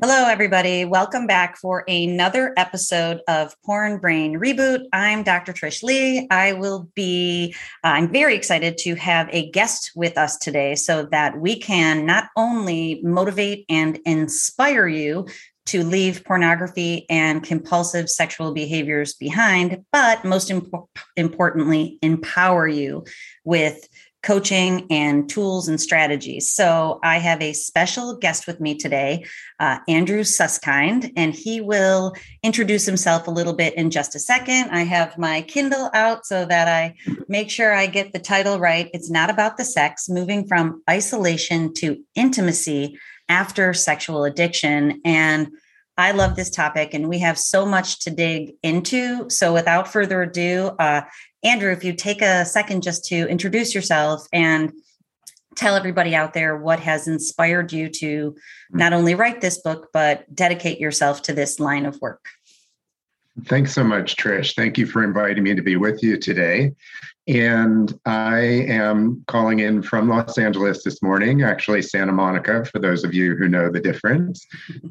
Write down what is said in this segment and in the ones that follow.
Hello, everybody. Welcome back for another episode of Porn Brain Reboot. I'm Dr. Trish Leigh. I will be, uh, I'm very excited to have a guest with us today so that we can not only motivate and inspire you to leave pornography and compulsive sexual behaviors behind, but most imp- importantly, empower you with coaching and tools and strategies. So I have a special guest with me today, uh, Andrew Susskind, and he will introduce himself a little bit in just a second. I have my Kindle out so that I make sure I get the title right. It's not about the sex, moving from isolation to intimacy after sexual addiction. And I love this topic and we have so much to dig into. So, without further ado, uh, Andrew, if you take a second just to introduce yourself and tell everybody out there what has inspired you to hmm. not only write this book, but dedicate yourself to this line of work. Thanks so much, Trish. Thank you for inviting me to be with you today. And I am calling in from Los Angeles this morning, actually, Santa Monica, for those of you who know the difference.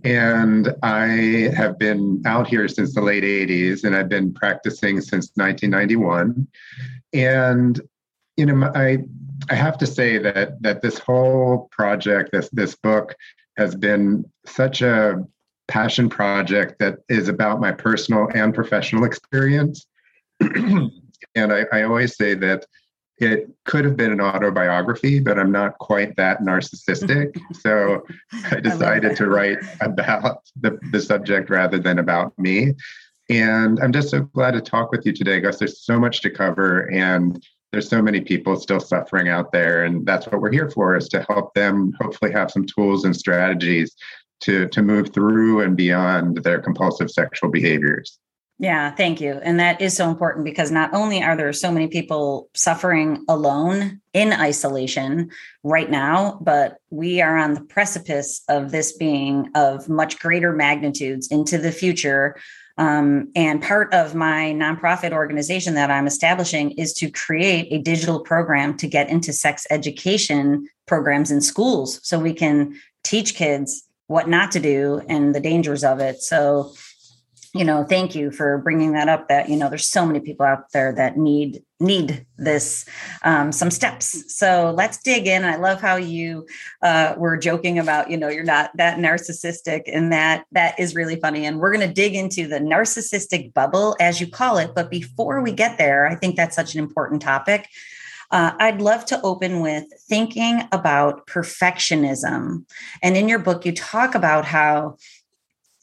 And I have been out here since the late 80s, and I've been practicing since 1991. And, you know, I, I have to say that, that this whole project, this, this book, has been such a passion project that is about my personal and professional experience. and I, I, always say that it could have been an autobiography, but I'm not quite that narcissistic. so I decided I to write about the, the subject rather than about me. And I'm just so glad to talk with you today, Gus. There's so much to cover, and there's so many people still suffering out there. And that's what we're here for is to help them hopefully have some tools and strategies to to move through and beyond their compulsive sexual behaviors. Yeah, thank you. And that is so important because not only are there so many people suffering alone in isolation right now, but we are on the precipice of this being of much greater magnitudes into the future. Um, and part of my nonprofit organization that I'm establishing is to create a digital program to get into sex education programs in schools so we can teach kids what not to do and the dangers of it. So, you know, thank you for bringing that up. That you know, there's so many people out there that need need this um, some steps. So let's dig in. I love how you uh, were joking about you know you're not that narcissistic, and that that is really funny. And we're going to dig into the narcissistic bubble, as you call it. But before we get there, I think that's such an important topic. Uh, I'd love to open with thinking about perfectionism. And in your book, you talk about how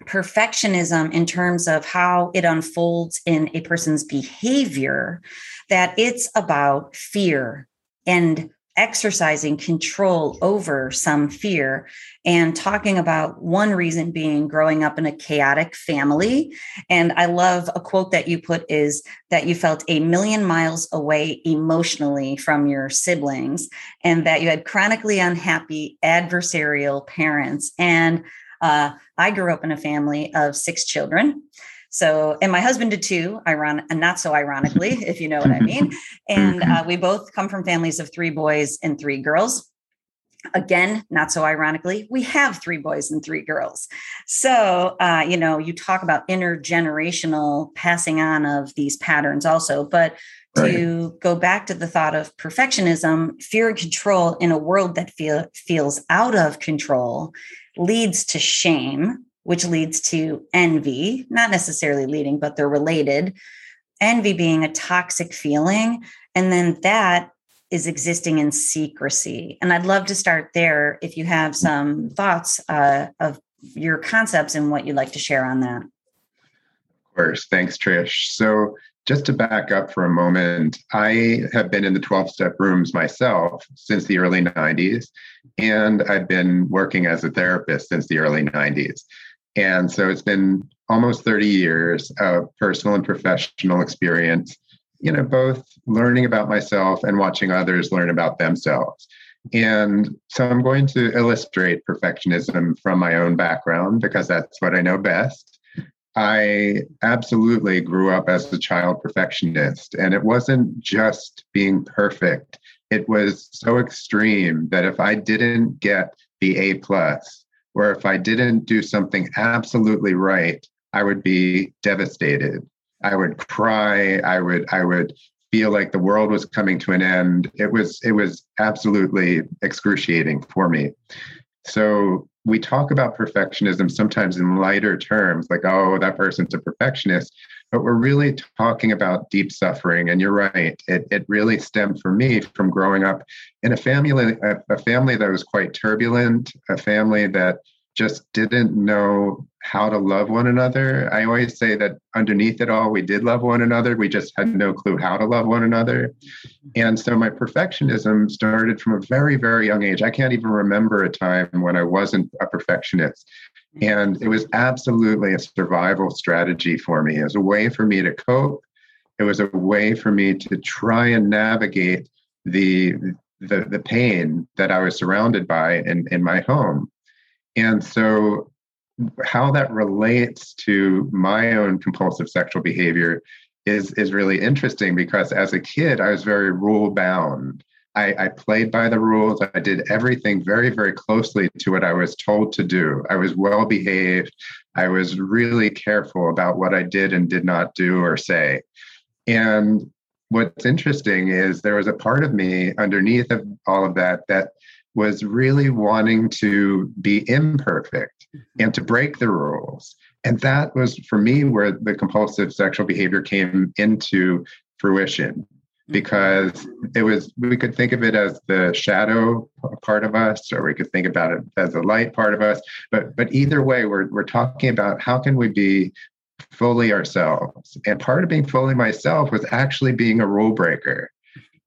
perfectionism, in terms of how it unfolds in a person's behavior, that it's about fear and exercising control over some fear and talking about one reason being growing up in a chaotic family. And i love a quote that you put is that you felt a million miles away emotionally from your siblings and that you had chronically unhappy adversarial parents. And uh, i grew up in a family of six children so, and my husband did too, iron and not so ironically, if you know what I mean. And uh, we both come from families of three boys and three girls. Again, not so ironically, we have three boys and three girls. So, uh, you know, you talk about intergenerational passing on of these patterns also, but to go back to the thought of perfectionism, fear and control in a world that feel, feels out of control leads to shame, which leads to envy, not necessarily leading, but they're related. Envy being a toxic feeling. And then that is existing in secrecy. And I'd love to start there if you have some thoughts uh, of your concepts and what you'd like to share on that. Of course. Thanks, Trish. So, just to back up for a moment, I have been in the 12 step rooms myself since the early 90s, and I've been working as a therapist since the early 90s. And so it's been almost 30 years of personal and professional experience, you know, both learning about myself and watching others learn about themselves. And so I'm going to illustrate perfectionism from my own background because that's what I know best. I absolutely grew up as a child perfectionist, and it wasn't just being perfect. It was so extreme that if I didn't get the A plus, or if I didn't do something absolutely right, I would be devastated. I would cry. I would I would feel like the world was coming to an end. It was it was absolutely excruciating for me. So we talk about perfectionism sometimes in lighter terms, like, oh, that person's a perfectionist. But we're really talking about deep suffering. And you're right. It, it really stemmed for me from growing up in a family, a, a family that was quite turbulent, a family that just didn't know how to love one another. I always say that underneath it all, we did love one another. We just had no clue how to love one another. And so my perfectionism started from a very, very young age. I can't even remember a time when I wasn't a perfectionist. And it was absolutely a survival strategy for me as a way for me to cope. It was a way for me to try and navigate the the, the pain that I was surrounded by in, in my home. And so, how that relates to my own compulsive sexual behavior is, is really interesting because as a kid, I was very rule bound. I, I, played by the rules. I did everything very, very closely to what I was told to do. I was well behaved. I was really careful about what I did and did not do or say. And what's interesting is there was a part of me underneath of all of that that was really wanting to be imperfect mm-hmm. and to break the rules. And that was for me where the compulsive sexual behavior came into fruition mm-hmm. because it was we could think of it as the shadow part of us or we could think about it as the light part of us but but either way we're we're talking about how can we be fully ourselves and part of being fully myself was actually being a rule breaker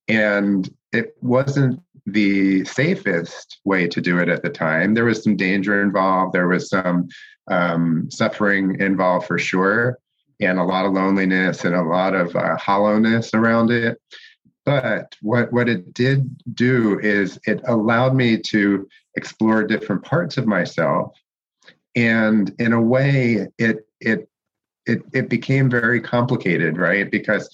and it wasn't the safest way to do it at the time. There was some danger involved, there was some um, suffering involved for sure, and a lot of loneliness and a lot of uh, hollowness around it. But what, what it did do is it allowed me to explore different parts of myself. And in a way, it it it, it became very complicated, right? Because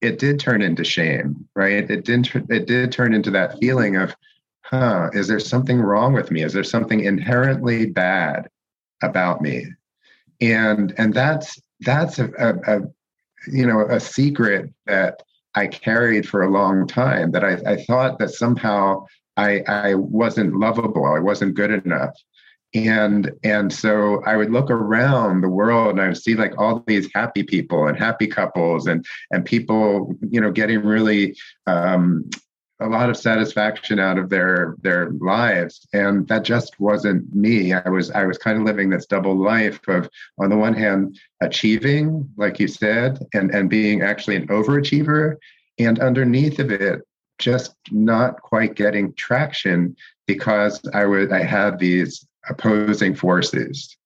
it did turn into shame, right? It didn't. It did turn into that feeling of, huh? Is there something wrong with me? Is there something inherently bad about me? And and that's that's a, a, a you know a secret that I carried for a long time. That I, I thought that somehow I I wasn't lovable. I wasn't good enough and and so i would look around the world and i would see like all these happy people and happy couples and and people you know getting really um, a lot of satisfaction out of their their lives. And that just wasn't me. I was i was kind of living this double life of on the one hand achieving like you said and and being actually an overachiever. And underneath of it just not quite getting traction because i would i had these opposing forces.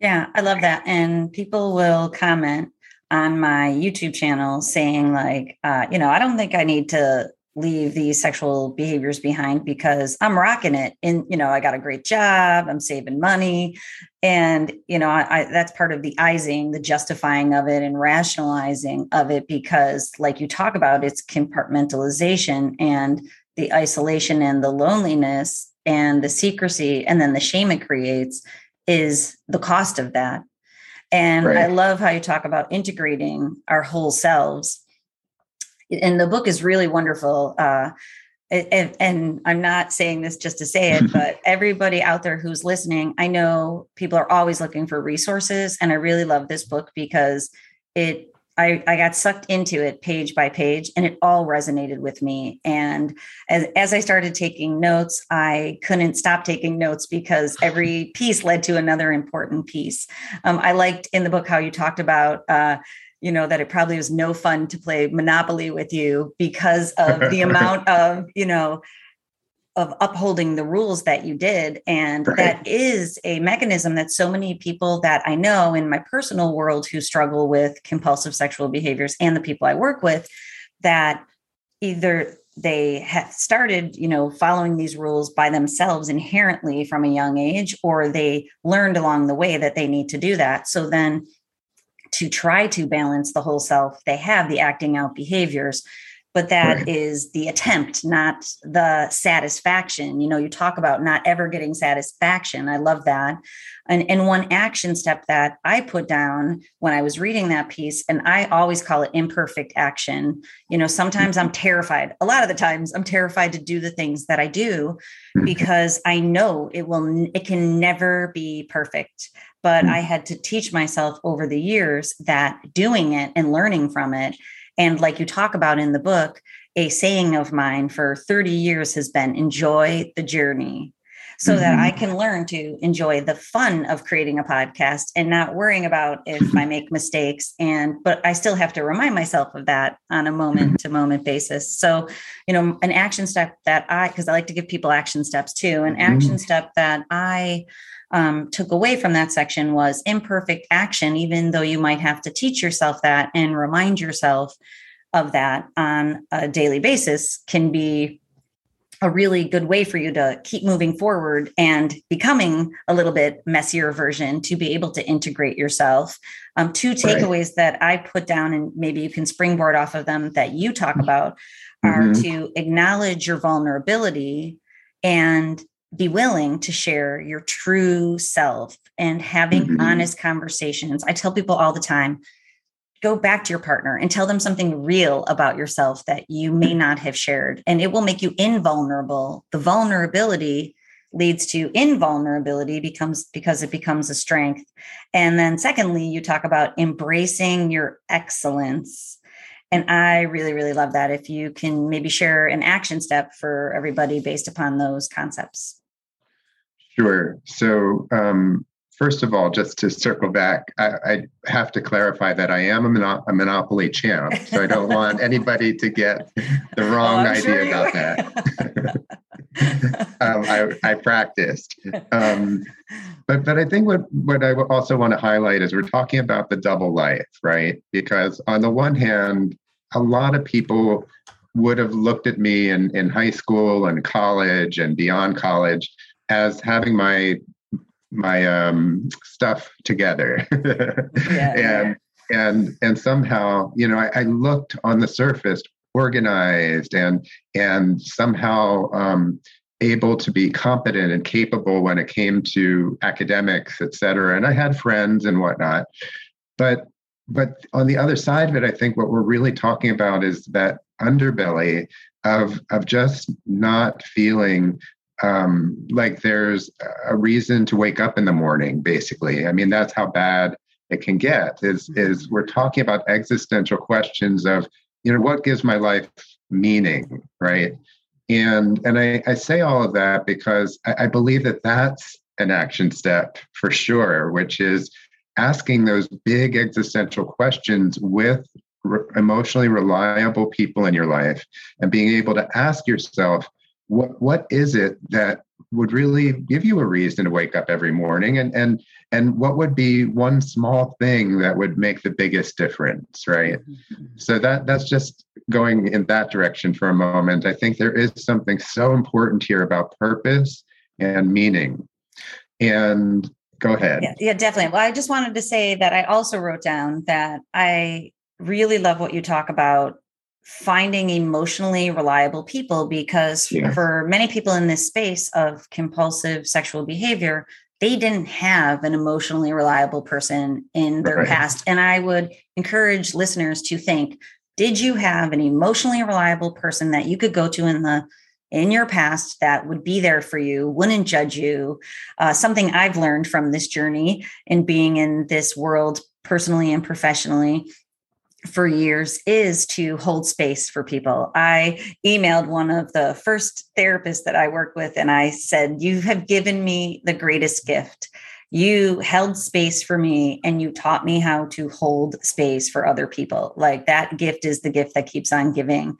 Yeah, I love that. And people will comment on my YouTube channel saying, like, uh, you know, I don't think I need to leave these sexual behaviors behind because I'm rocking it. And, you know, I got a great job, I'm saving money. And, you know, I, I, that's part of the izing, the justifying of it and rationalizing of it because, like you talk about, it's compartmentalization and the isolation and the loneliness and the secrecy and then the shame it creates is the cost of that. And right. I love how you talk about integrating our whole selves. And the book is really wonderful. Uh, and, and, I'm not saying this just to say it, but everybody out there who's listening, I know people are always looking for resources. And I really love this book because it I, I got sucked into it page by page and it all resonated with me. And as, as I started taking notes, I couldn't stop taking notes because every piece led to another important piece. Um, I liked in the book how you talked about, uh, you know, that it probably was no fun to play Monopoly with you because of the amount of, you know, of upholding the rules that you did. And right. that is a mechanism that so many people that i know in my personal world who struggle with compulsive sexual behaviors and the people i work with that either they have started you know following these rules by themselves inherently from a young age or they learned along the way that they need to do that. So then to try to balance the whole self they have the acting out behaviors but that right. is the attempt, not the satisfaction. You know, you talk about not ever getting satisfaction. I love that. And, and one action step that I put down when I was reading that piece, and I always call it imperfect action. You know, sometimes I'm terrified. A lot of the times I'm terrified to do the things that I do mm-hmm. because I know it will, it can never be perfect. But mm. I had to teach myself over the years that doing it and learning from it and like you talk about in the book, a saying of mine for 30 years has been enjoy the journey so mm-hmm. that I can learn to enjoy the fun of creating a podcast and not worrying about if I make mistakes. And, but I still have to remind myself of that on a moment to moment basis. So, you know, an action step that I, because I like to give people action steps too, an action mm-hmm. step that I, um, took away from that section was imperfect action, even though you might have to teach yourself that and remind yourself of that on a daily basis, can be a really good way for you to keep moving forward and becoming a little bit messier version to be able to integrate yourself. Um, two takeaways right. that I put down, and maybe you can springboard off of them that you talk about, are mm-hmm. to acknowledge your vulnerability and be willing to share your true self and having mm-hmm. honest conversations. I tell people all the time go back to your partner and tell them something real about yourself that you may not have shared, and it will make you invulnerable. The vulnerability leads to invulnerability becomes because it becomes a strength and then secondly you talk about embracing your excellence and i really really love that if you can maybe share an action step for everybody based upon those concepts Sure. So, um, first of all, just to circle back, I, I have to clarify that I am a, mono- a, Monopoly champ. So I don't want anybody to get the wrong oh, idea sure about that. um, I, I, practiced. Um, but, but I think what, what I also want to highlight is we're talking about the double life, right? Because on the one hand, a lot of people would have looked at me in, in high school and college and beyond college as having my my um, stuff together, yeah, and yeah. and and somehow you know I, I, looked on the surface organized and and somehow um, able to be competent and capable when it came to academics, et cetera. And I had friends and whatnot, but but on the other side of it, I think what we're really talking about is that underbelly of of just not feeling um, like there's a reason to wake up in the morning basically. I mean that's how bad it can get is is we're talking about existential questions of you know what gives my life meaning right? And and i, I say all of that because I, I believe that that's an action step for sure which is asking those big existential questions with re- emotionally reliable people in your life and being able to ask yourself what what is it that would really give you a reason to wake up every morning? And and and what would be one small thing that would make the biggest difference right? Mm-hmm. so that that's just going in that direction for a moment. I think there is something so important here about purpose and meaning. And go ahead. Yeah, yeah definitely. Well i just wanted to say that i also wrote down that i really love what you talk about finding emotionally reliable people because yeah. for many people in this space of compulsive sexual behavior they didn't have an emotionally reliable person in their right. past and i would encourage listeners to think did you have an emotionally reliable person that you could go to in the in your past that would be there for you wouldn't judge you uh, something i've learned from this journey in being in this world personally and professionally for years is to hold space for people. I emailed one of the first therapists that I worked with and I said, You have given me the greatest gift. You held space for me and you taught me how to hold space for other people. Like that gift is the gift that keeps on giving.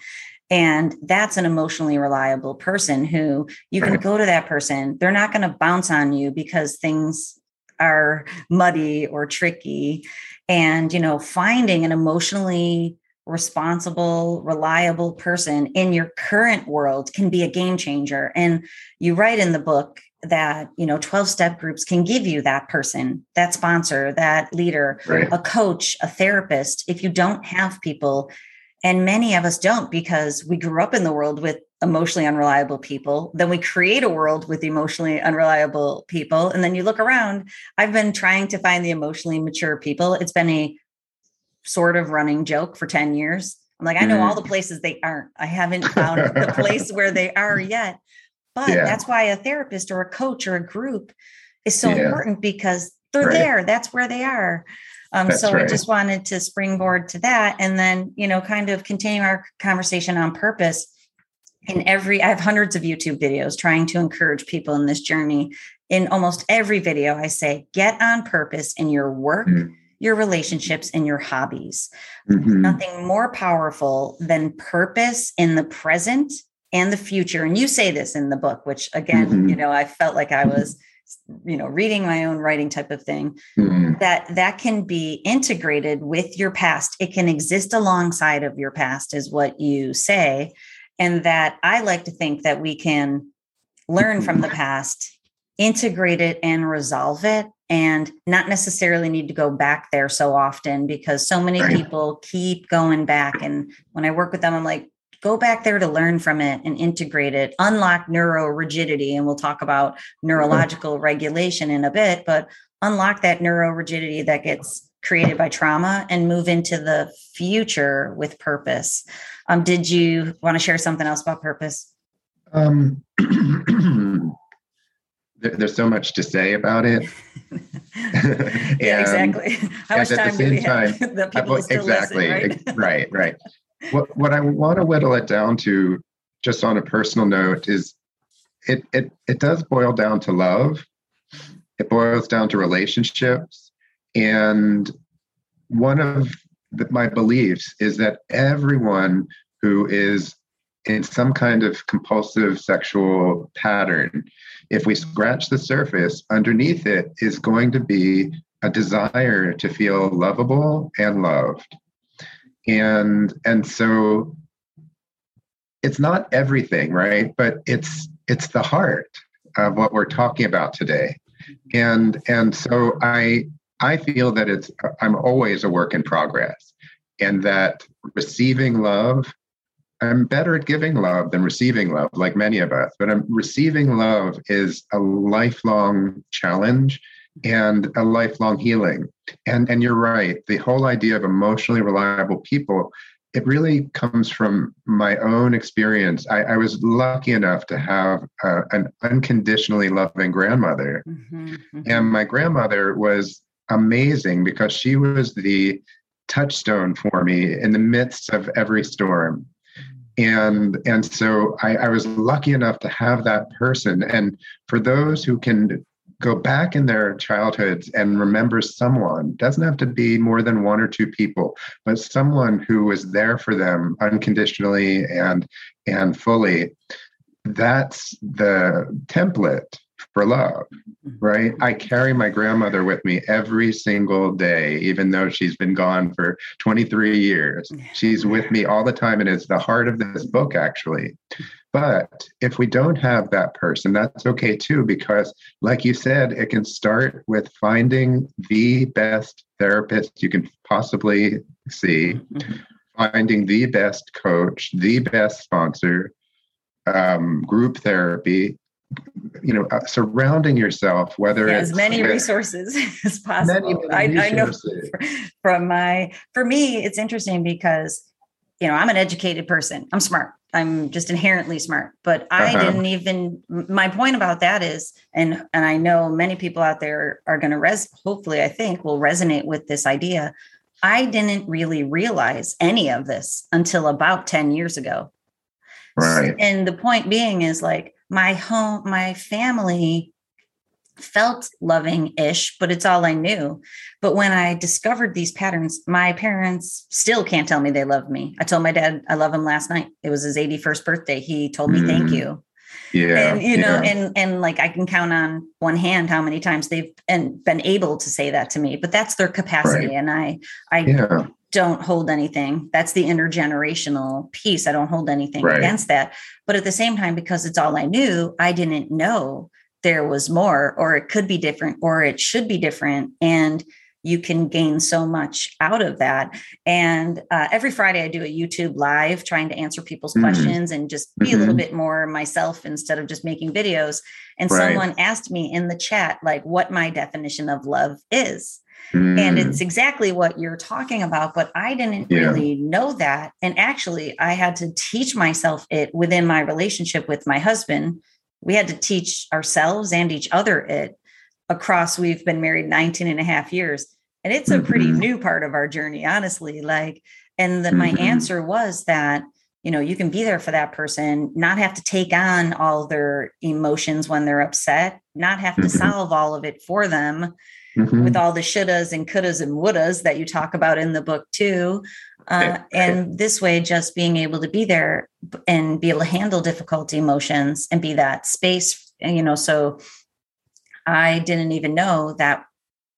And that's an emotionally reliable person who you can go to that person. They're not going to bounce on you because things are muddy or tricky and you know finding an emotionally responsible reliable person in your current world can be a game changer and you write in the book that you know 12 step groups can give you that person that sponsor that leader right. a coach a therapist if you don't have people And many of us don't because we grew up in the world with emotionally unreliable people. Then we create a world with emotionally unreliable people. And then you look around. I've been trying to find the emotionally mature people. It's been a sort of running joke for 10 years. I'm like, I know all the mm. places they aren't. I haven't found the place where they are yet. But yeah. that's why a therapist or a coach or a group is so yeah. important because they're right. there. That's where they are. Um, so right. I just wanted to springboard to that and then, you know, kind of continue our conversation on purpose. In every, I have hundreds of YouTube videos trying to encourage people in this journey. In almost every video, I say, get on purpose in your work, mm-hmm. your relationships, and your hobbies. Mm-hmm. Nothing more powerful than purpose in the present and the future. And you say this in the book, which again, mm-hmm. you know, I felt like I was you know reading my own writing type of thing mm-hmm. that that can be integrated with your past it can exist alongside of your past is what you say and that i like to think that we can learn from the past integrate it and resolve it and not necessarily need to go back there so often because so many right. people keep going back and when i work with them i'm like go back there to learn from it and integrate it, unlock neuro rigidity. And we'll talk about mm-hmm. neurological regulation in a bit, but unlock that neuro rigidity that gets created by trauma and move into the future with purpose. Um, did you want to share something else about purpose? Um, there's so much to say about it. yeah, exactly. How much time do we have? that people exactly, listen, right? right, right what what I want to whittle it down to, just on a personal note, is it it it does boil down to love. It boils down to relationships, and one of the, my beliefs is that everyone who is in some kind of compulsive sexual pattern, if we scratch the surface, underneath it is going to be a desire to feel lovable and loved. And and so it's not everything right? But it's it's the heart of what we're talking about today. And and so i i feel that it's i'm always a work in progress and that receiving love i'm better at giving love than receiving love like many of us but i'm receiving love is a lifelong challenge and a lifelong healing. And and you're right. The whole idea of emotionally reliable people, it really comes from my own experience. I, I was lucky enough to have uh, an unconditionally loving grandmother, mm-hmm, mm-hmm. and my grandmother was amazing because she was the touchstone for me in the midst of every storm. And and so I, I, was lucky enough to have that person. And for those who can go back in their childhoods and remember someone doesn't have to be more than one or two people but someone who was there for them unconditionally and and fully that's the template for love mm-hmm. right i carry my grandmother with me every single day even though she's been gone for 23 years she's with me all the time and it's the heart of this book actually but if we don't have that person, that's okay too, because like you said, it can start with finding the best therapist you can possibly see, mm-hmm. finding the best coach, the best sponsor, um, group therapy, you know, uh, surrounding yourself, whether yeah, as many resources as possible. Many, many I, I, know from my, for me, it's interesting because, you know, I'm an educated person. I'm smart. I'm just inherently smart, but I uh-huh. didn't even my point about that is and and I know many people out there are going to res hopefully I think will resonate with this idea. I didn't really realize any of this until about 10 years ago. Right. And the point being is like my home my family felt loving ish, but it's all I knew. But when I discovered these patterns, my parents still can't tell me they love me. I told my dad I love him last night. It was his 81st birthday. He told me mm. thank you. Yeah. And you know, and and like I can count on one hand how many times they've and been able to say that to me, but that's their capacity. Right. And I I yeah. Don't hold anything. That's the intergenerational piece. I don't hold anything right. against that. But at the same time, because it's all I knew, I didn't know there was more or it could be different or it should be different and you can gain so much out of that. And uh, every Friday, I do a YouTube live trying to answer people's mm-hmm. questions and just be mm-hmm. a little mm-hmm. bit more myself instead of just making videos. And right. someone asked me in the chat, like, what my definition of love is. Mm. And it's exactly what you're talking about, but I didn't yeah. really know that. And actually, I had to teach myself it within my relationship with my husband. We had to teach ourselves and each other it across, we've been married 19 and a half years. And it's a pretty mm-hmm. new part of our journey, honestly. Like, and that mm-hmm. my answer was that, you know, you can be there for that person, not have to take on all their emotions when they're upset, not have to mm-hmm. solve all of it for them mm-hmm. with all the shouldas and couldas and wouldas that you talk about in the book too. Uh, and this way, just being able to be there and be able to handle difficult emotions and be that space, you know. So I didn't even know that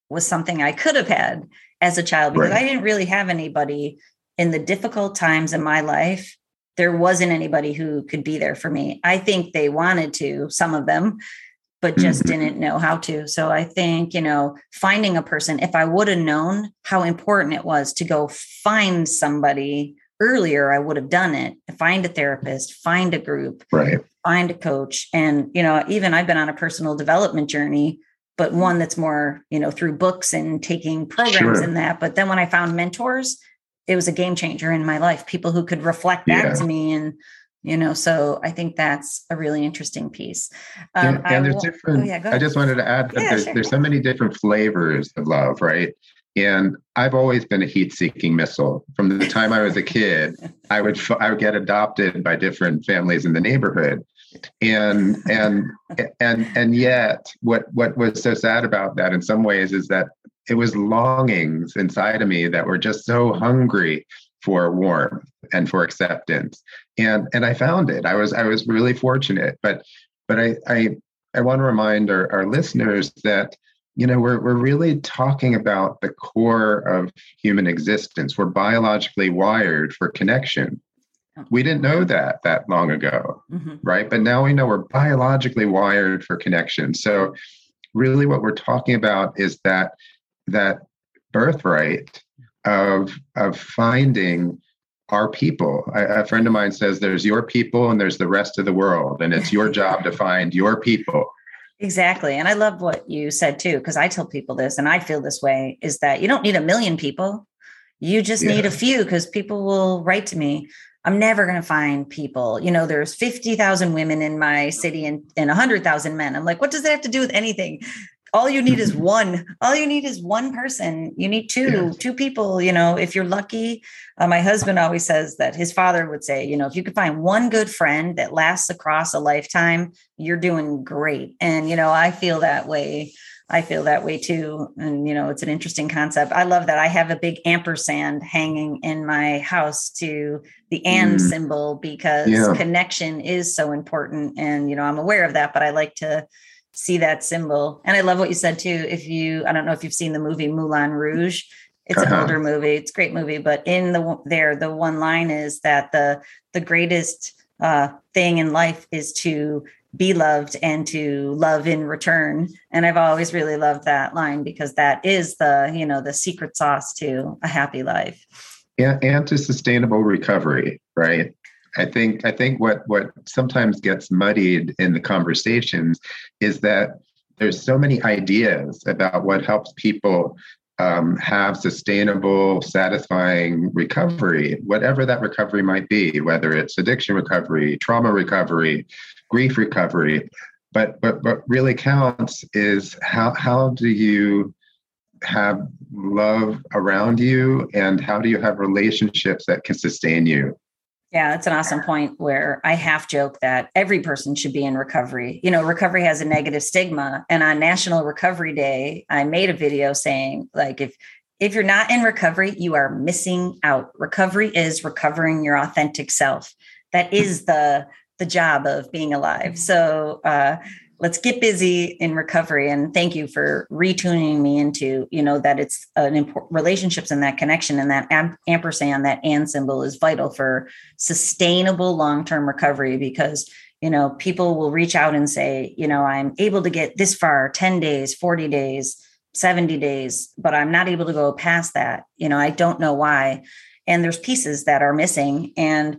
was something I could have had as a child because right. I didn't really have anybody in the difficult times in my life. There wasn't anybody who could be there for me. I think they wanted to, some of them, but just mm-hmm. didn't know how to. So I think, you know, finding a person, if I would have known how important it was to go find somebody earlier, I would have done it. Find a therapist, find a group, right. find a coach. And, you know, even I've been on a personal development journey, but one that's more, you know, through books and taking programs sure. in that. But then when I found mentors, it was a game changer in my life. People who could reflect back yeah. to me and you know so i think that's a really interesting piece. Um, yeah, and there's will, different oh, yeah, i just wanted to add that yeah, there's, sure. there's so many different flavors of love right? And i've always been a heat-seeking missile. From the time i was a kid i would i would get adopted by different families in the neighborhood. And and and and yet what what was so sad about that in some ways is that it was longings inside of me that were just so hungry for warmth and for acceptance. And and i found it. I was i was really fortunate. But but i i i want to remind our, our listeners that you know we're, we're really talking about the core of human existence. We're biologically wired for connection. We didn't know that that long ago mm-hmm. right? But now we know we're biologically wired for connection. So really what we're talking about is that that birthright of of finding our people. A, a friend of mine says there's your people and there's the rest of the world, and it's your job to find your people. Exactly. And I love what you said too, because I tell people this and I feel this way is that you don't need a million people. You just yeah. need a few because people will write to me. I'm never going to find people. You know, there's 50,000 women in my city and, and 100,000 men. I'm like, what does that have to do with anything? All you need is one all you need is one person. You need two yeah. two people you know if you're lucky. Uh, my husband always says that his father would say you know if you could find one good friend that lasts across a lifetime you're doing great. And you know i feel that way. I feel that way too. And you know it's an interesting concept. I love that i have a big ampersand hanging in my house to the and mm. symbol because yeah. connection is so important. And you know i'm aware of that but i like to see that symbol. And I love what you said too. If you, I don't know if you've seen the movie Moulin Rouge. It's uh-huh. an older movie. It's a great movie, but in the there, the one line is that the the greatest uh, thing in life is to be loved and to love in return. And I've always really loved that line because that is the you know the secret sauce to a happy life. Yeah, and to sustainable recovery, right? I think I think what what sometimes gets muddied in the conversations is that there's so many ideas about what helps people um, have sustainable, satisfying recovery, whatever that recovery might be, whether it's addiction recovery, trauma recovery, grief recovery. But but what really counts is how how do you have love around you and how do you have relationships that can sustain you yeah, that's an awesome point where I half joke that every person should be in recovery. You know, recovery has a negative stigma. And on National Recovery Day, I made a video saying, like, if if you're not in recovery, you are missing out. Recovery is recovering your authentic self. That is the the job of being alive. So uh, let's get busy in recovery and thank you for retuning me into you know that it's an important relationships and that connection and that ampersand that and symbol is vital for sustainable long-term recovery because you know people will reach out and say you know i'm able to get this far 10 days 40 days 70 days, but I'm not able to go past that. You know, I don't know why. And there's pieces that are missing. And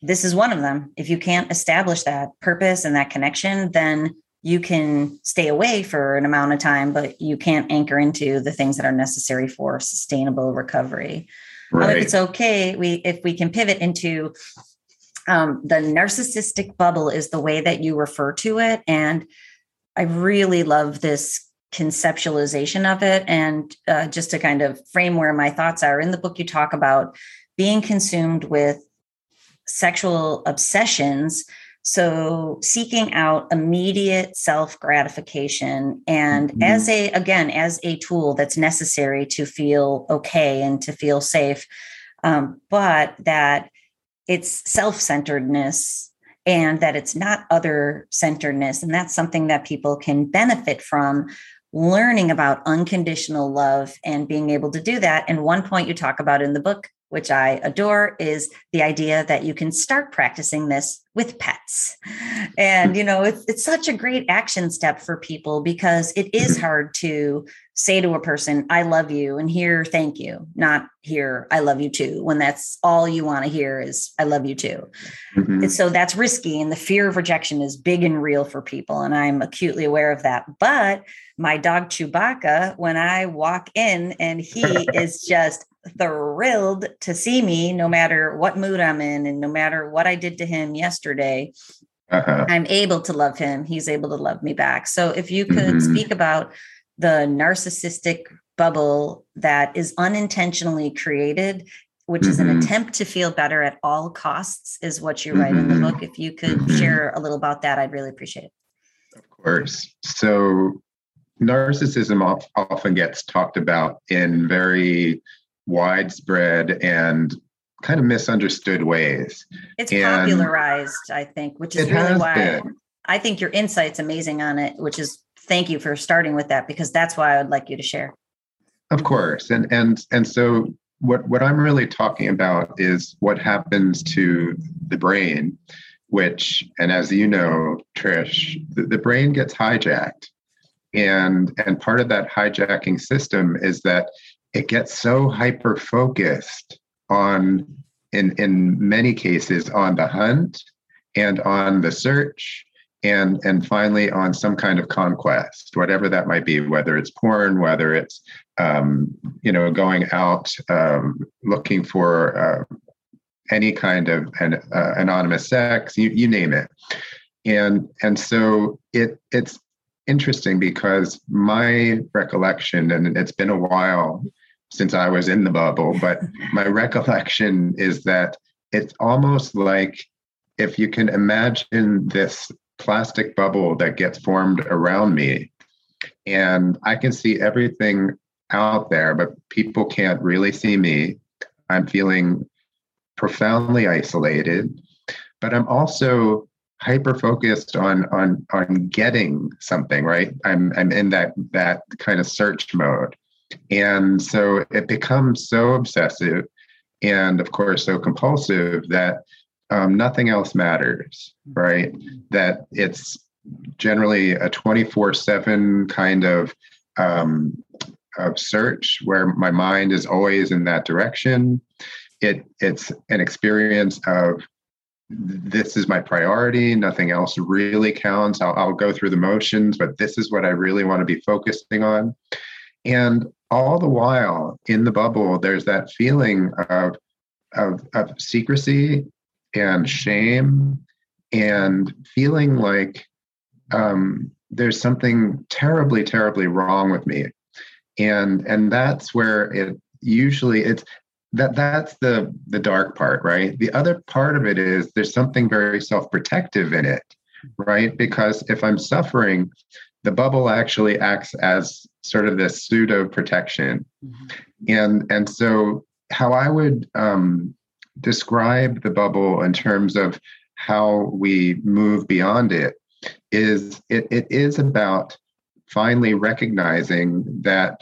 this is one of them. If you can't establish that purpose and that connection, then you can stay away for an amount of time, but you can't anchor into the things that are necessary for sustainable recovery. Right. If it's okay, we if we can pivot into um, the narcissistic bubble is the way that you refer to it, and I really love this conceptualization of it. And uh, just to kind of frame where my thoughts are in the book, you talk about being consumed with sexual obsessions so seeking out immediate self gratification and mm-hmm. as a again as a tool that's necessary to feel okay and to feel safe um, but that it's self-centeredness and that it's not other centeredness and that's something that people can benefit from learning about unconditional love and being able to do that and one point you talk about in the book which I adore, is the idea that you can start practicing this with pets. And, you know, it's, it's such a great action step for people because it is hard to say to a person, I love you, and hear thank you, not hear I love you too, when that's all you want to hear is I love you too. Mm-hmm. And so that's risky. And the fear of rejection is big and real for people. And I'm acutely aware of that. But my dog Chewbacca, when I walk in and he is just thrilled to see me no matter what mood I'm in and no matter what I did to him yesterday. Uh-huh. I'm able to love him. He's able to love me back. So if you could mm-hmm. speak about the narcissistic bubble that is unintentionally created, which mm-hmm. is an mm-hmm. attempt to feel better at all costs, is what you write mm-hmm. in the mm-hmm. book. If you could mm-hmm. share a little about that, I'd really appreciate it. Of course. So narcissism often gets talked about in very widespread and kind of misunderstood ways. It's and popularized, I think, which is really why been. I think your insight's amazing on it, which is thank you for starting with that because that's why I would like you to share. Of course. And and and so what what I'm really talking about is what happens to the brain, which and as you know, Trish, the, the brain gets hijacked. And and part of that hijacking system is that it gets so hyper focused on in in many cases on the hunt and on the search and and finally on some kind of conquest whatever that might be whether it's porn whether it's um, you know going out um, looking for uh, any kind of an uh, anonymous sex you, you name it. And and so it it's interesting because my recollection and it's been a while since I was in the bubble, but my recollection is that it's almost like if you can imagine this plastic bubble that gets formed around me, and I can see everything out there, but people can't really see me. I'm feeling profoundly isolated, but I'm also hyper focused on on on getting something right i'm i'm in that that kind of search mode and so it becomes so obsessive and, of course, so compulsive that um, nothing else matters, right? That it's generally a 24 7 kind of, um, of search where my mind is always in that direction. It, it's an experience of this is my priority. Nothing else really counts. I'll, I'll go through the motions, but this is what I really want to be focusing on. And all the while in the bubble, there's that feeling of, of, of secrecy and shame and feeling like um, there's something terribly, terribly wrong with me. And and that's where it usually it's that that's the the dark part, right? The other part of it is there's something very self-protective in it, right? Because if I'm suffering, the bubble actually acts as sort of this pseudo protection. Mm-hmm. And and so how I would um, describe the bubble in terms of how we move beyond it is it, it is about finally recognizing that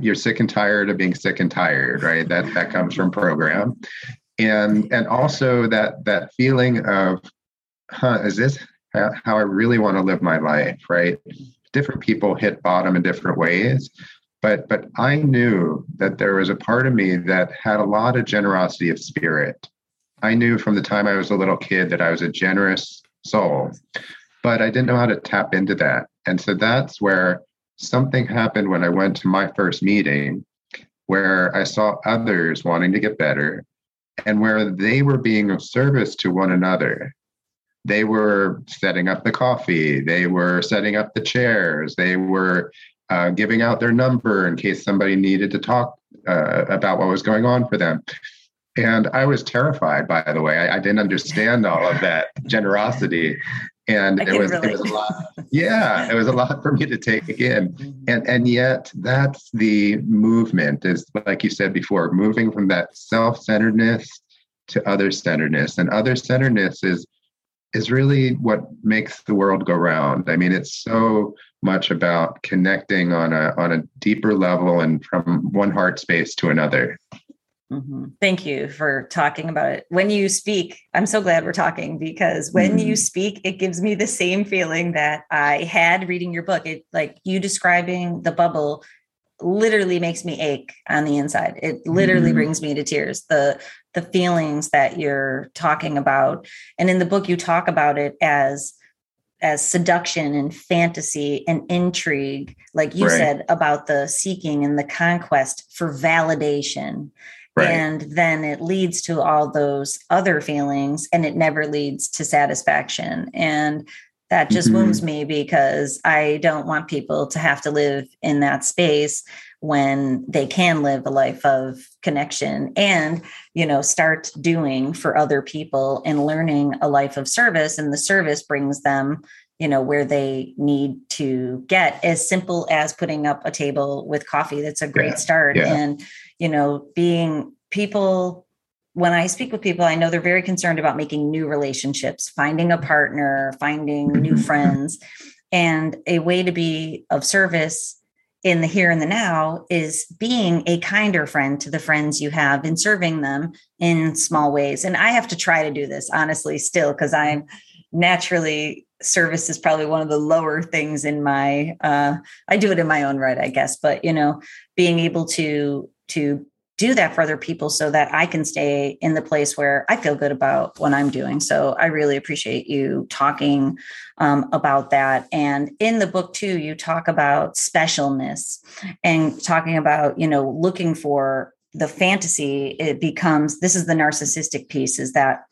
you're sick and tired of being sick and tired right that that comes from program and and also that that feeling of huh is this how I really want to live my life, right? Different people hit bottom in different ways. but but I knew that there was a part of me that had a lot of generosity of spirit. I knew from the time I was a little kid that I was a generous soul, but I didn't know how to tap into that. And so that's where something happened when I went to my first meeting where I saw others wanting to get better and where they were being of service to one another. They were setting up the coffee, they were setting up the chairs, they were uh, giving out their number in case somebody needed to talk uh, about what was going on for them. And I was terrified, by the way. I, I didn't understand all of that generosity. And it was, it was a lot. Yeah, it was a lot for me to take in. Mm-hmm. And and yet that's the movement is like you said before, moving from that self-centeredness to other-centeredness. And other-centeredness is is really what makes the world go round. I mean, it's so much about connecting on a on a deeper level and from one heart space to another. Mm-hmm. Thank you for talking about it. When you speak, I'm so glad we're talking because when mm-hmm. you speak, it gives me the same feeling that I had reading your book. It like you describing the bubble literally makes me ache on the inside. It literally mm-hmm. brings me to tears. The the feelings that you're talking about. And in the book you talk about it as as seduction and fantasy and intrigue like you right. said about the seeking and the conquest for validation Right. And then it leads to all those other feelings and it never leads to satisfaction. And that just mm-hmm. wounds me because I don't want people to have to live in that space when they can live a life of connection and you know start doing for other people and learning a life of service and the service brings them you know where they need to get as simple as putting up a table with coffee that's a great yeah. start yeah. and you know, being people when I speak with people, I know they're very concerned about making new relationships, finding a partner, finding new mm-hmm. friends. And a way to be of service in the here and the now is being a kinder friend to the friends you have and serving them in small ways. And I have to try to do this honestly still because I'm naturally service is probably one of the lower things in my uh I do it in my own right, I guess, but you know, being able to to do that for other people so that I can stay in the place where I feel good about what I'm doing. So I really appreciate you talking um, about that. And in the book, too, you talk about specialness and talking about, you know, looking for the fantasy. It becomes this is the narcissistic piece is that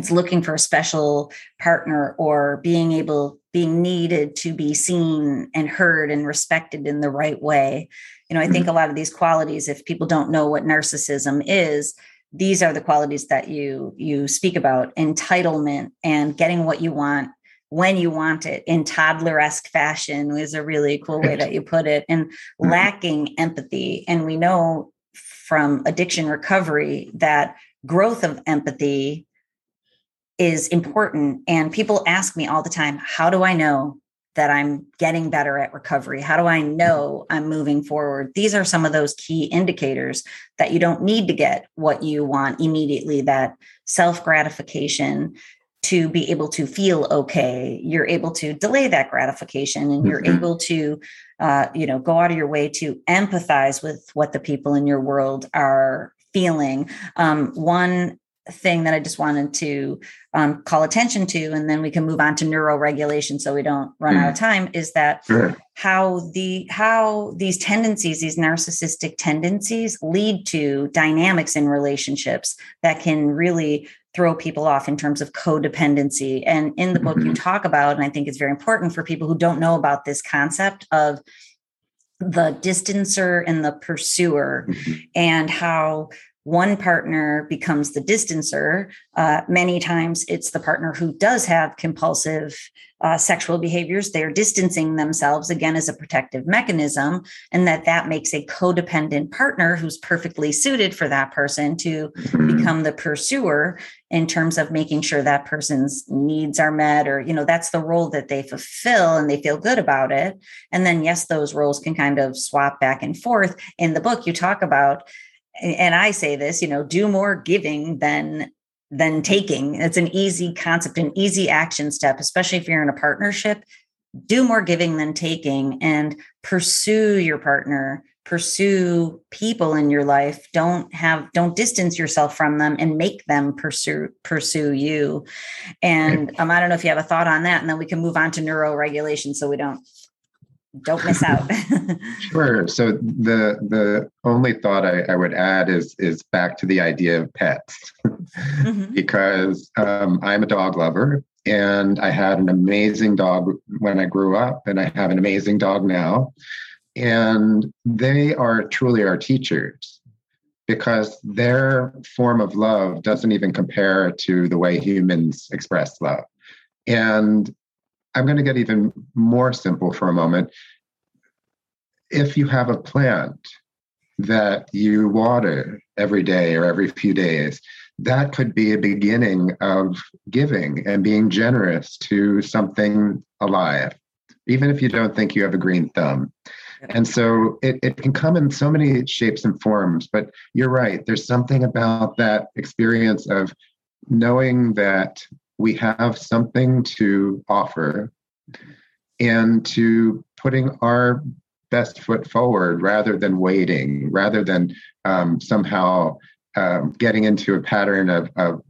it's looking for a special partner or being able being needed to be seen and heard and respected in the right way you know i think mm-hmm. a lot of these qualities if people don't know what narcissism is these are the qualities that you you speak about entitlement and getting what you want when you want it in toddler-esque fashion is a really cool way that you put it and mm-hmm. lacking empathy and we know from addiction recovery that growth of empathy is important and people ask me all the time how do i know that I'm getting better at recovery? How do I know I'm moving forward? These are some of those key indicators that you don't need to get what you want immediately, that self gratification to be able to feel okay. You're able to delay that gratification and you're mm-hmm. able to, uh, you know, go out of your way to empathize with what the people in your world are feeling. Um, one thing that I just wanted to um, call attention to, and then we can move on to neuroregulation so we don't run mm. out of mm. time. Is that sure. how the how these tendencies, these narcissistic tendencies, lead to dynamics in relationships that can really throw people off in terms of codependency. And in the book, mm-hmm. you talk about, and I think it's very important for people who don't know about this concept of the distancer and the pursuer, mm-hmm. and how one partner becomes the distancer. Uh, many times it's the partner who does have compulsive uh, sexual behaviors. They're distancing themselves again as a protective mechanism, and that that makes a codependent partner who's perfectly suited for that person to mm-hmm. become the pursuer in terms of making sure that person's needs are met or you know that's the role that they fulfill and they feel good about it and then yes those roles can kind of swap back and forth in the book you talk about and I say this, you know, do more giving than than taking. It's an easy concept, an easy action step, especially if you're in a partnership. do more giving than taking and pursue your partner pursue people in your life don't have don't distance yourself from them and make them pursue pursue you and um, i don't know if you have a thought on that and then we can move on to neuroregulation so we don't don't miss out sure so the the only thought I, I, would add is is back to the idea of pets mm-hmm. because um, i'm a dog lover and i had an amazing dog when i grew up and i have an amazing dog now and they are truly our teachers because their form of love doesn't even compare to the way humans express love. And I'm going to get even more simple for a moment. If you have a plant that you water every day or every few days, that could be a beginning of giving and being generous to something alive, even if you don't think you have a green thumb. And so it, it can come in so many shapes and forms, but you're right. There's something about that experience of knowing that we have something to offer and to putting our best foot forward rather than waiting, rather than um, somehow um, getting into a pattern of, of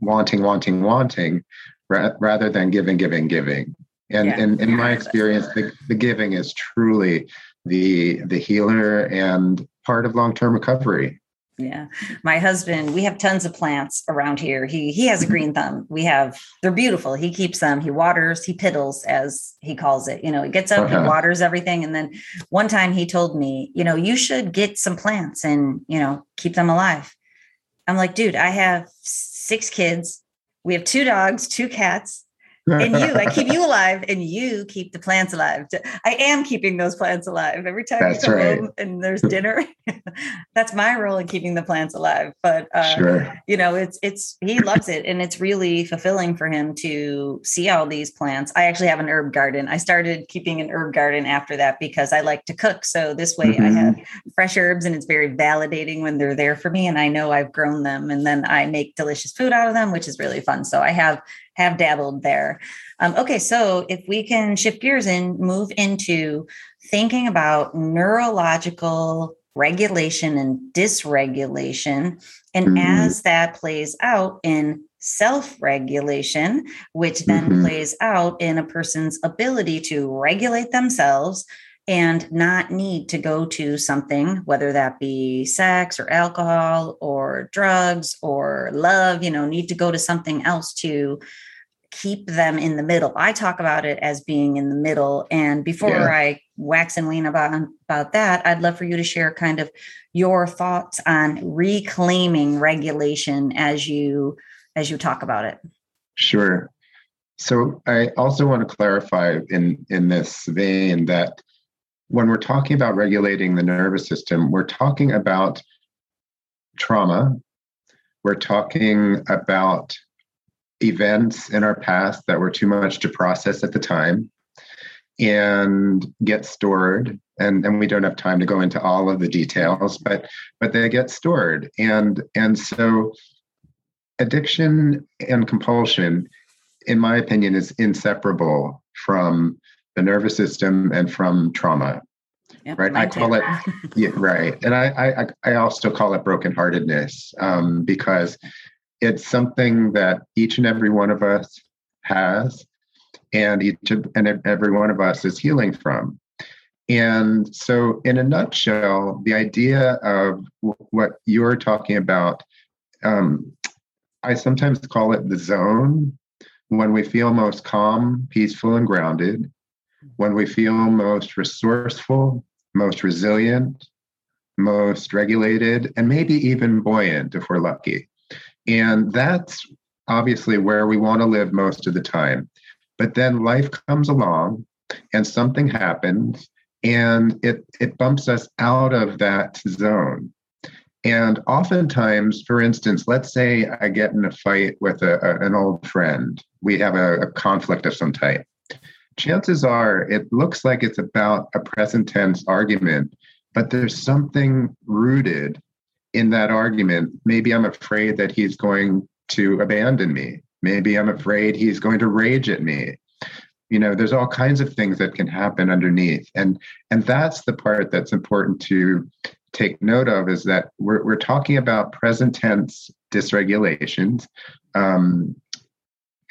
wanting, wanting, wanting, ra- rather than giving, giving, giving. And, yeah. and in my experience, the, the giving is truly the the healer and part of long-term recovery yeah. My husband we have tons of plants around here. He he has a green thumb. We have they're beautiful. He keeps them. He waters he piddles as he calls it. You know he gets up uh-huh. he waters everything. And then one time he told me you know you should get some plants and you know keep them alive. I'm like dude i have six kids. We have two dogs two cats and you, I keep you alive, and you keep the plants alive. I am keeping those plants alive every time that's you come right. home and there's dinner. that's my role in keeping the plants alive. But uh, sure. you know, it's it's he loves it, and it's really fulfilling for him to see all these plants. I actually have an herb garden. I started keeping an herb garden after that because I like to cook. So this way, mm-hmm. I have fresh herbs, and it's very validating when they're there for me, and I know I've grown them, and then I make delicious food out of them, which is really fun. So I have have dabbled there. Um, okay, so if we can shift gears and move into thinking about neurological regulation and dysregulation, and mm-hmm. as that plays out in self regulation, which then mm-hmm. plays out in a person's ability to regulate themselves and not need to go to something, whether that be sex or alcohol or drugs or love, you know, need to go to something else to keep them in the middle. I talk about it as being in the middle. And before yeah. I wax and wane about, about that, I'd love for you to share kind of your thoughts on reclaiming regulation as you as you talk about it. Sure. So I also want to clarify in in this vein that when we're talking about regulating the nervous system, we're talking about trauma. We're talking about events in our past that were too much to process at the time and get stored and and we don't have time to go into all of the details but but they get stored and and so addiction and compulsion in my opinion is inseparable from the nervous system and from trauma yep, right? I call too. it yeah right. And I, I i also call it brokenheartedness um, because it's something that each and every one of us has and each and every one of us is healing from. And so in a nutshell the idea of what you're talking about um, i sometimes call it the zone when we feel most calm peaceful and grounded when we feel most resourceful most resilient most regulated and maybe even buoyant if we're lucky and that's obviously where we want to live most of the time. But then life comes along and something happens and it, it bumps us out of that zone. And oftentimes, for instance, let's say I get in a fight with a, a, an old friend, we have a, a conflict of some type. Chances are it looks like it's about a present tense argument, but there's something rooted in that argument, maybe I'm afraid that he's going to abandon me. Maybe I'm afraid he's going to rage at me. you know there's all kinds of things that can happen underneath and and that's the part that's important to take note of is that we're, we're talking about present tense dysregulations um,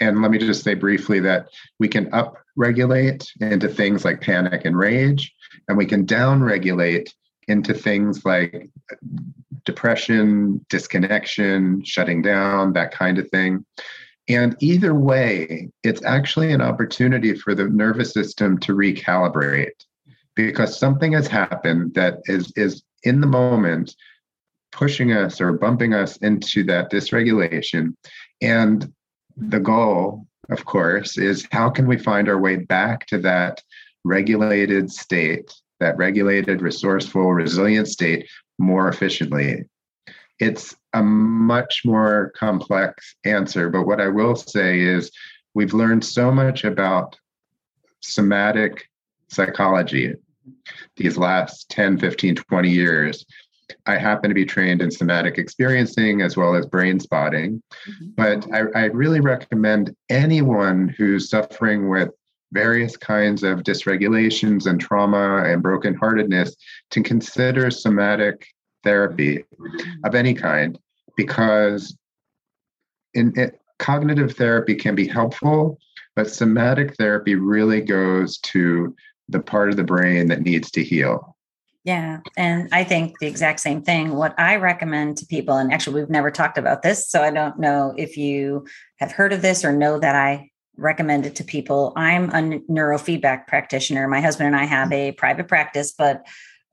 and let me just say briefly that we can upregulate into things like panic and rage and we can downregulate into things like depression disconnection shutting down that kind of thing and either way, it's actually an opportunity for the nervous system to recalibrate because something has happened that is, is in the moment pushing us or bumping us into that dysregulation. And the goal, of course, is how can we find our way back to that regulated state, that regulated, resourceful, resilient state more efficiently? It's a much more complex answer. But what I will say is we've learned so much about somatic psychology these last 10, 15, 20 years. I happen to be trained in somatic experiencing as well as brain spotting. Mm-hmm. But I, I really recommend anyone who's suffering with various kinds of dysregulations and trauma and brokenheartedness to consider somatic therapy of any kind because in it, cognitive therapy can be helpful but somatic therapy really goes to the part of the brain that needs to heal yeah and i think the exact same thing. What i recommend to people and actually we've never talked about this so i don't know if you have heard of this or know that i recommend it to people. I'm a neurofeedback practitioner. My husband and i have mm. a private practice but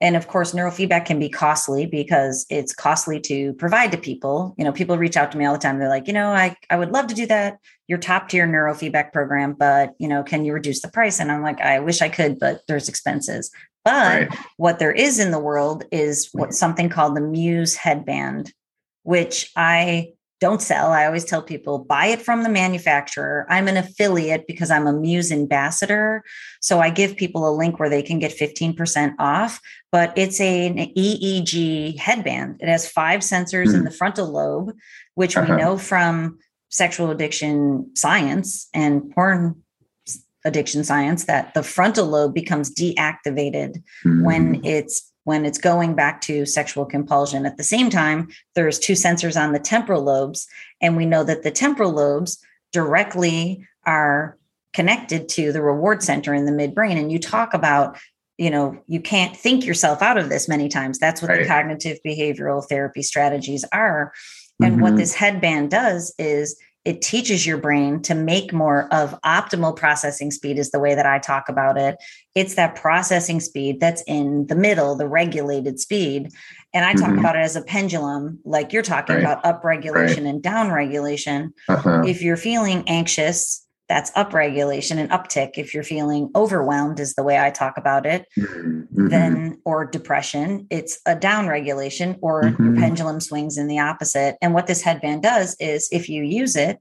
and of course neurofeedback can be costly because it's costly to provide to people. You know people reach out to me all the time. They're like you know i, I would love to do that your top tier neurofeedback program but you know can you reduce the price? And i'm like i wish i could but there's expenses but right. what there is in the world is what something called the muse headband which i don't sell. I always tell people buy it from the manufacturer. I'm an affiliate because I'm a Muse ambassador. So I give people a link where they can get 15% off, but it's an EEG headband. It has five sensors mm. in hmm. the frontal lobe, which uh-huh. we know from sexual addiction science and porn addiction science that the frontal lobe becomes deactivated mm. when it's when it's going back to sexual compulsion. At the same time, there's two sensors on the temporal lobes, and we know that the temporal lobes directly are connected to the reward center in the midbrain. And you talk about, you know, you can't think yourself out of this many times. That's what right. the cognitive behavioral therapy strategies are. And mm-hmm. what this headband does is it teaches your brain to make more of optimal processing speed is the way that I talk about it. It's that processing speed that's in the middle, the regulated speed. And I talk mm-hmm. about it as a pendulum, like you're talking right. about upregulation right. and downregulation. Uh-huh. If you're feeling anxious, that's upregulation and uptick if you're feeling overwhelmed is the way i talk about it mm-hmm. then or depression it's a downregulation or mm-hmm. pendulum swings in the opposite and what this headband does is if you use it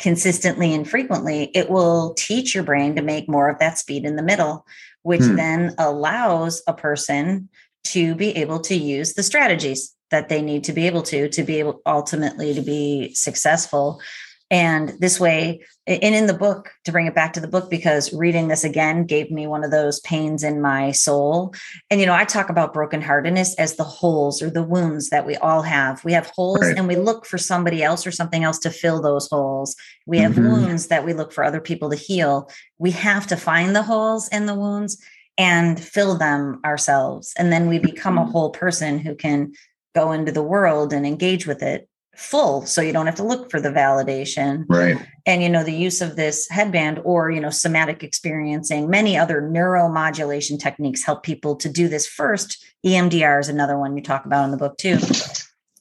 consistently and frequently it will teach your brain to make more of that speed in the middle which mm. then allows a person to be able to use the strategies that they need to be able to to be able ultimately to be successful and this way, and in the book, to bring it back to the book, because reading this again gave me one of those pains in my soul. And, you know, I talk about brokenheartedness as the holes or the wounds that we all have. We have holes right. and we look for somebody else or something else to fill those holes. We have mm-hmm. wounds that we look for other people to heal. We have to find the holes and the wounds and fill them ourselves. And then we become a mm-hmm. whole person who can go into the world and engage with it full so you don't have to look for the validation. Right. And you know the use of this headband or you know somatic experiencing many other neuromodulation techniques help people to do this first. Emdr is another one you talk about in the book too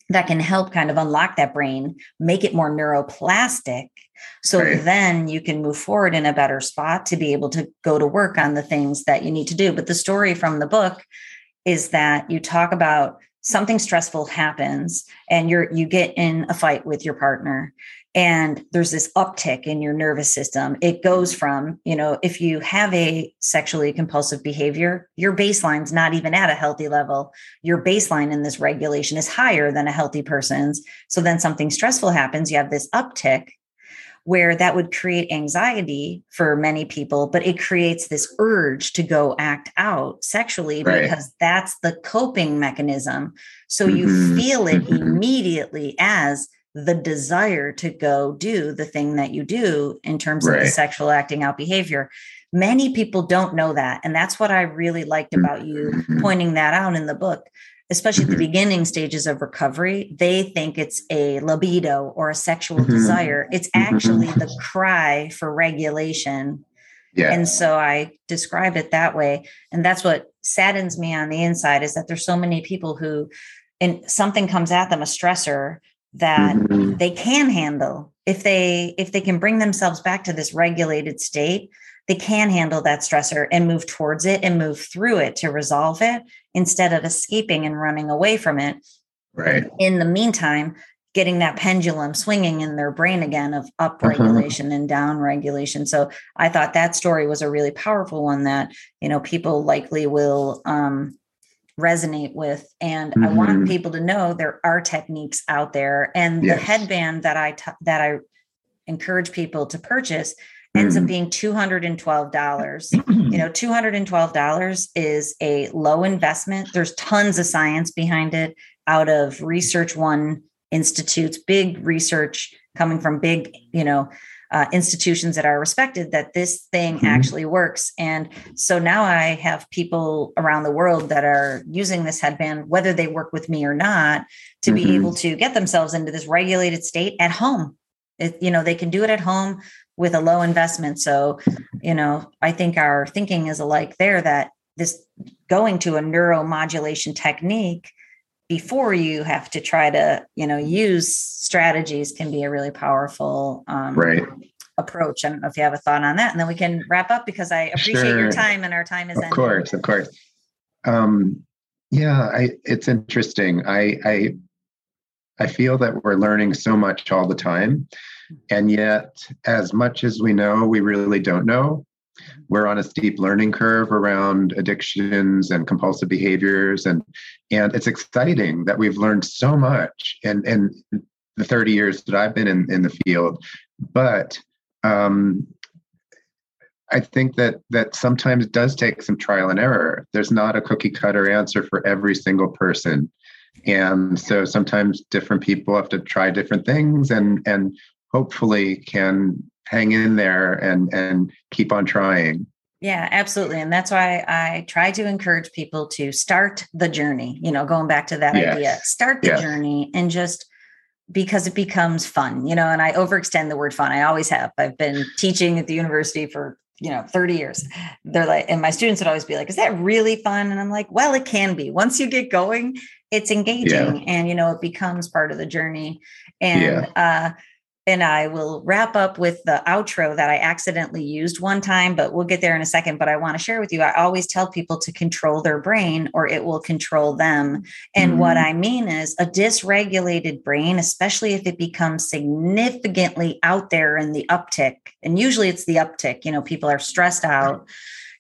that can help kind of unlock that brain make it more neuroplastic so right. then you can move forward in a better spot to be able to go to work on the things that you need to do. But the story from the book is that you talk about something stressful happens and you're you get in a fight with your partner and there's this uptick in your nervous system. It goes from you know if you have a sexually compulsive behavior your baseline's not even at a healthy level. Your baseline in dysregulation is higher than a healthy person's. So then something stressful happens. You have this uptick where that would create anxiety for many people, but it creates this urge to go act out sexually right. because that's the coping mechanism. So mm-hmm. you feel it mm-hmm. immediately as the desire to go do the thing that you do in terms right. of the sexual acting out behavior. Many people don't know that. And that's what I really liked about you mm-hmm. pointing that out in the book especially mm-hmm. at the mm-hmm. beginning stages of recovery, they think it's a libido or a sexual mm-hmm. desire. It's actually mm-hmm. the cry for regulation. Yeah. And so I describe it that way. And that's what saddens me on the inside is that there's so many people who and something comes at them, a stressor that they can handle if they if they can bring themselves back to this regulated state they can handle that stressor and move towards it and move through it to resolve it instead of escaping and running away from it. Right. In the meantime, getting that pendulum swinging in their brain again of up regulation uh-huh. and down regulation. So I thought that story was a really powerful one that, you know, people likely will um, resonate with. And mm-hmm. I want mm-hmm. people to know there are techniques out there. And yes. the headband that I t- that I encourage people to purchase ends mm. up being $212. you know, $212 is a low investment. There's tons of science behind it out of Research One institutes, big research coming from big, you know, uh, institutions that are respected that this thing mm-hmm. actually works. And so now I have people around the world that are using this headband, whether they work with me or not, to mm-hmm. be able to get themselves into this regulated state at home. It, you know, they can do it at home with a low investment. So, you know, I think our thinking is alike there that this going to a neuromodulation technique before you have to try to, you know, use strategies can be a really powerful um, right. approach. I don't know if you have a thought on that, and then we can wrap up because I appreciate sure. your time and our time is of ending. course, of course. Um, yeah, I, it's interesting. I, I I feel that we're learning so much all the time. And yet, as much as we know, we really don't know. We're on a steep learning curve around addictions and compulsive behaviors. And, and it's exciting that we've learned so much in, in the 30 years that I've been in, in the field. But um, I think that that sometimes does take some trial and error. There's not a cookie cutter answer for every single person. And so sometimes different people have to try different things and and hopefully can hang in there and and keep on trying. Yeah absolutely. And that's why i try to encourage people to start the journey you know going back to that yes. idea start the yes. journey and just because it becomes fun you know and i overextend the word fun. I always have. I've been teaching at the university for you know 30 years. They're like and my students would always be like is that really fun? And i'm like well it can be. Once you get going it's engaging yeah. and you know it becomes part of the journey. And yeah. uh and I will wrap up with the outro that I accidentally used one time, but we'll get there in a second. But I want to share with you I always tell people to control their brain or it will control them. And mm-hmm. what I mean is a dysregulated brain, especially if it becomes significantly out there in the uptick, and usually it's the uptick, you know, people are stressed out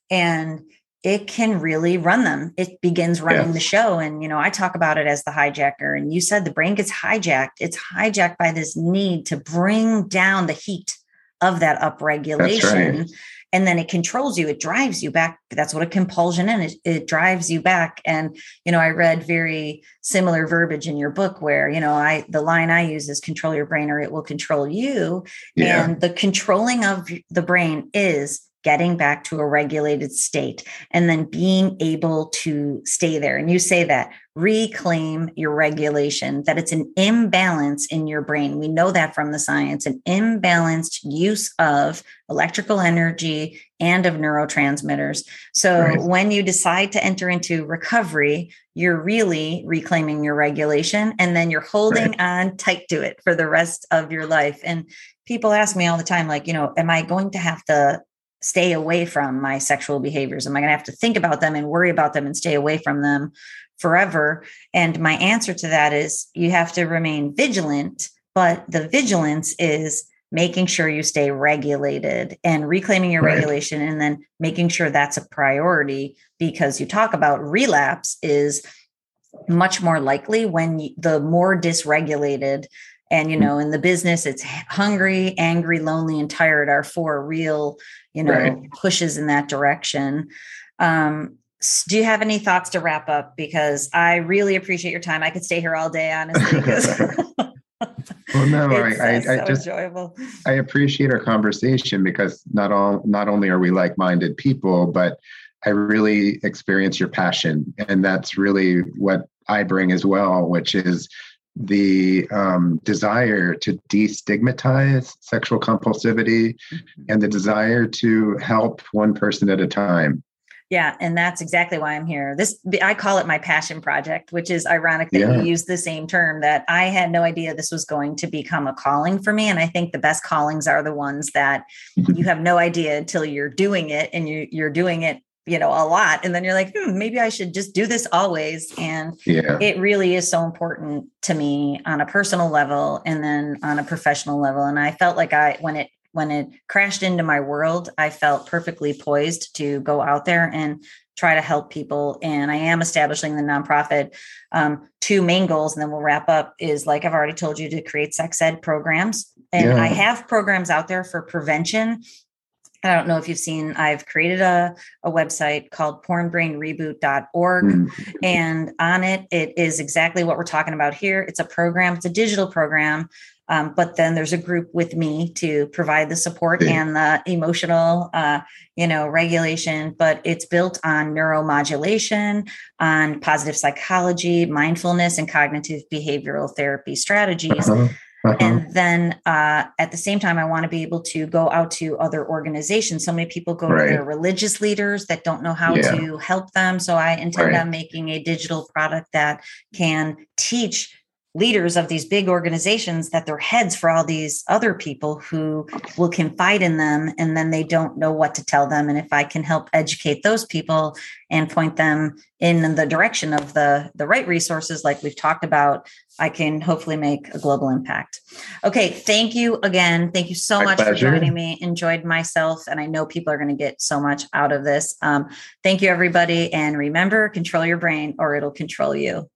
and it can really run them. It begins running the show. And, you know, I talk about it as the hijacker. And you said the brain gets hijacked. It's hijacked by this need to bring down the heat of that upregulation. Right. And then it controls you, it drives you back. That's what a compulsion is. It, it drives you back. And, you know, I read very similar verbiage in your book where, you know, I the line I use is control your brain or it will control you. Yeah. And the controlling of the brain is getting back to a regulated state and then being able to stay there. And you say that reclaim your regulation, that it's an imbalance in your brain. We know that from the science, an imbalanced use of electrical energy and of neurotransmitters. So right. when you decide to enter into recovery, you're really reclaiming your regulation and then you're holding right. on tight to it for the rest of your life. And people ask me all the time, like, you know, am I going to have to stay away from my sexual behaviors? Am I going to have to think about them and worry about them and stay away from them forever? And my answer to that is you have to remain vigilant, but the vigilance is making sure you stay regulated and reclaiming your right. regulation and then making sure that's a priority because you talk about relapse is much more likely when you, the more dysregulated And, you hmm. know, in the business, it's hungry, angry, lonely, and tired are four real, you know, right. pushes in that direction. Um, do you have any thoughts to wrap up? Because I really appreciate your time. I could stay here all day, honestly. well, no, I, I, I so just enjoyable. I appreciate our conversation because not all not only are we like-minded people, but I really experience your passion, and that's really what I bring as well, which is the um, desire to destigmatize sexual compulsivity mm-hmm. and the desire to help one person at a time. Yeah, and that's exactly why I'm here. This I call it my passion project, which is ironic that yeah. you use the same term that I had no idea this was going to become a calling for me and I think the best callings are the ones that you have no idea until you're doing it and you you're doing it you know a lot. And then you're like hmm, maybe i should just do this always. And yeah. it really is so important to me on a personal level and then on a professional level. And i felt like i when it when it crashed into my world i felt perfectly poised to go out there and try to help people. And i am establishing the nonprofit um, two main goals and then we'll wrap up is like i've already told you to create sex ed programs. And yeah. i have programs out there for prevention I don't know if you've seen, I've created a, a website called pornbrainreboot.org. Mm-hmm. And on it, it is exactly what we're talking about here. It's a program, it's a digital program. Um, but then there's a group with me to provide the support yeah. and the emotional, uh, you know, regulation. But it's built on neuromodulation, on positive psychology, mindfulness, and cognitive behavioral therapy strategies. Uh-huh uh-huh. And then uh, at the same time, I want to be able to go out to other organizations. So many people go right. to their religious leaders that don't know how yeah. to help them. So I intend right. on making a digital product that can teach leaders of these big organizations that they're heads for all these other people who will confide in them and then they don't know what to tell them. And if i can help educate those people and point them in the direction of the the right resources like we've talked about i can hopefully make a global impact. Okay thank you again. Thank you so My much pleasure. for joining me. Enjoyed myself and i know people are going to get so much out of this. Um, thank you everybody and remember control your brain or it'll control you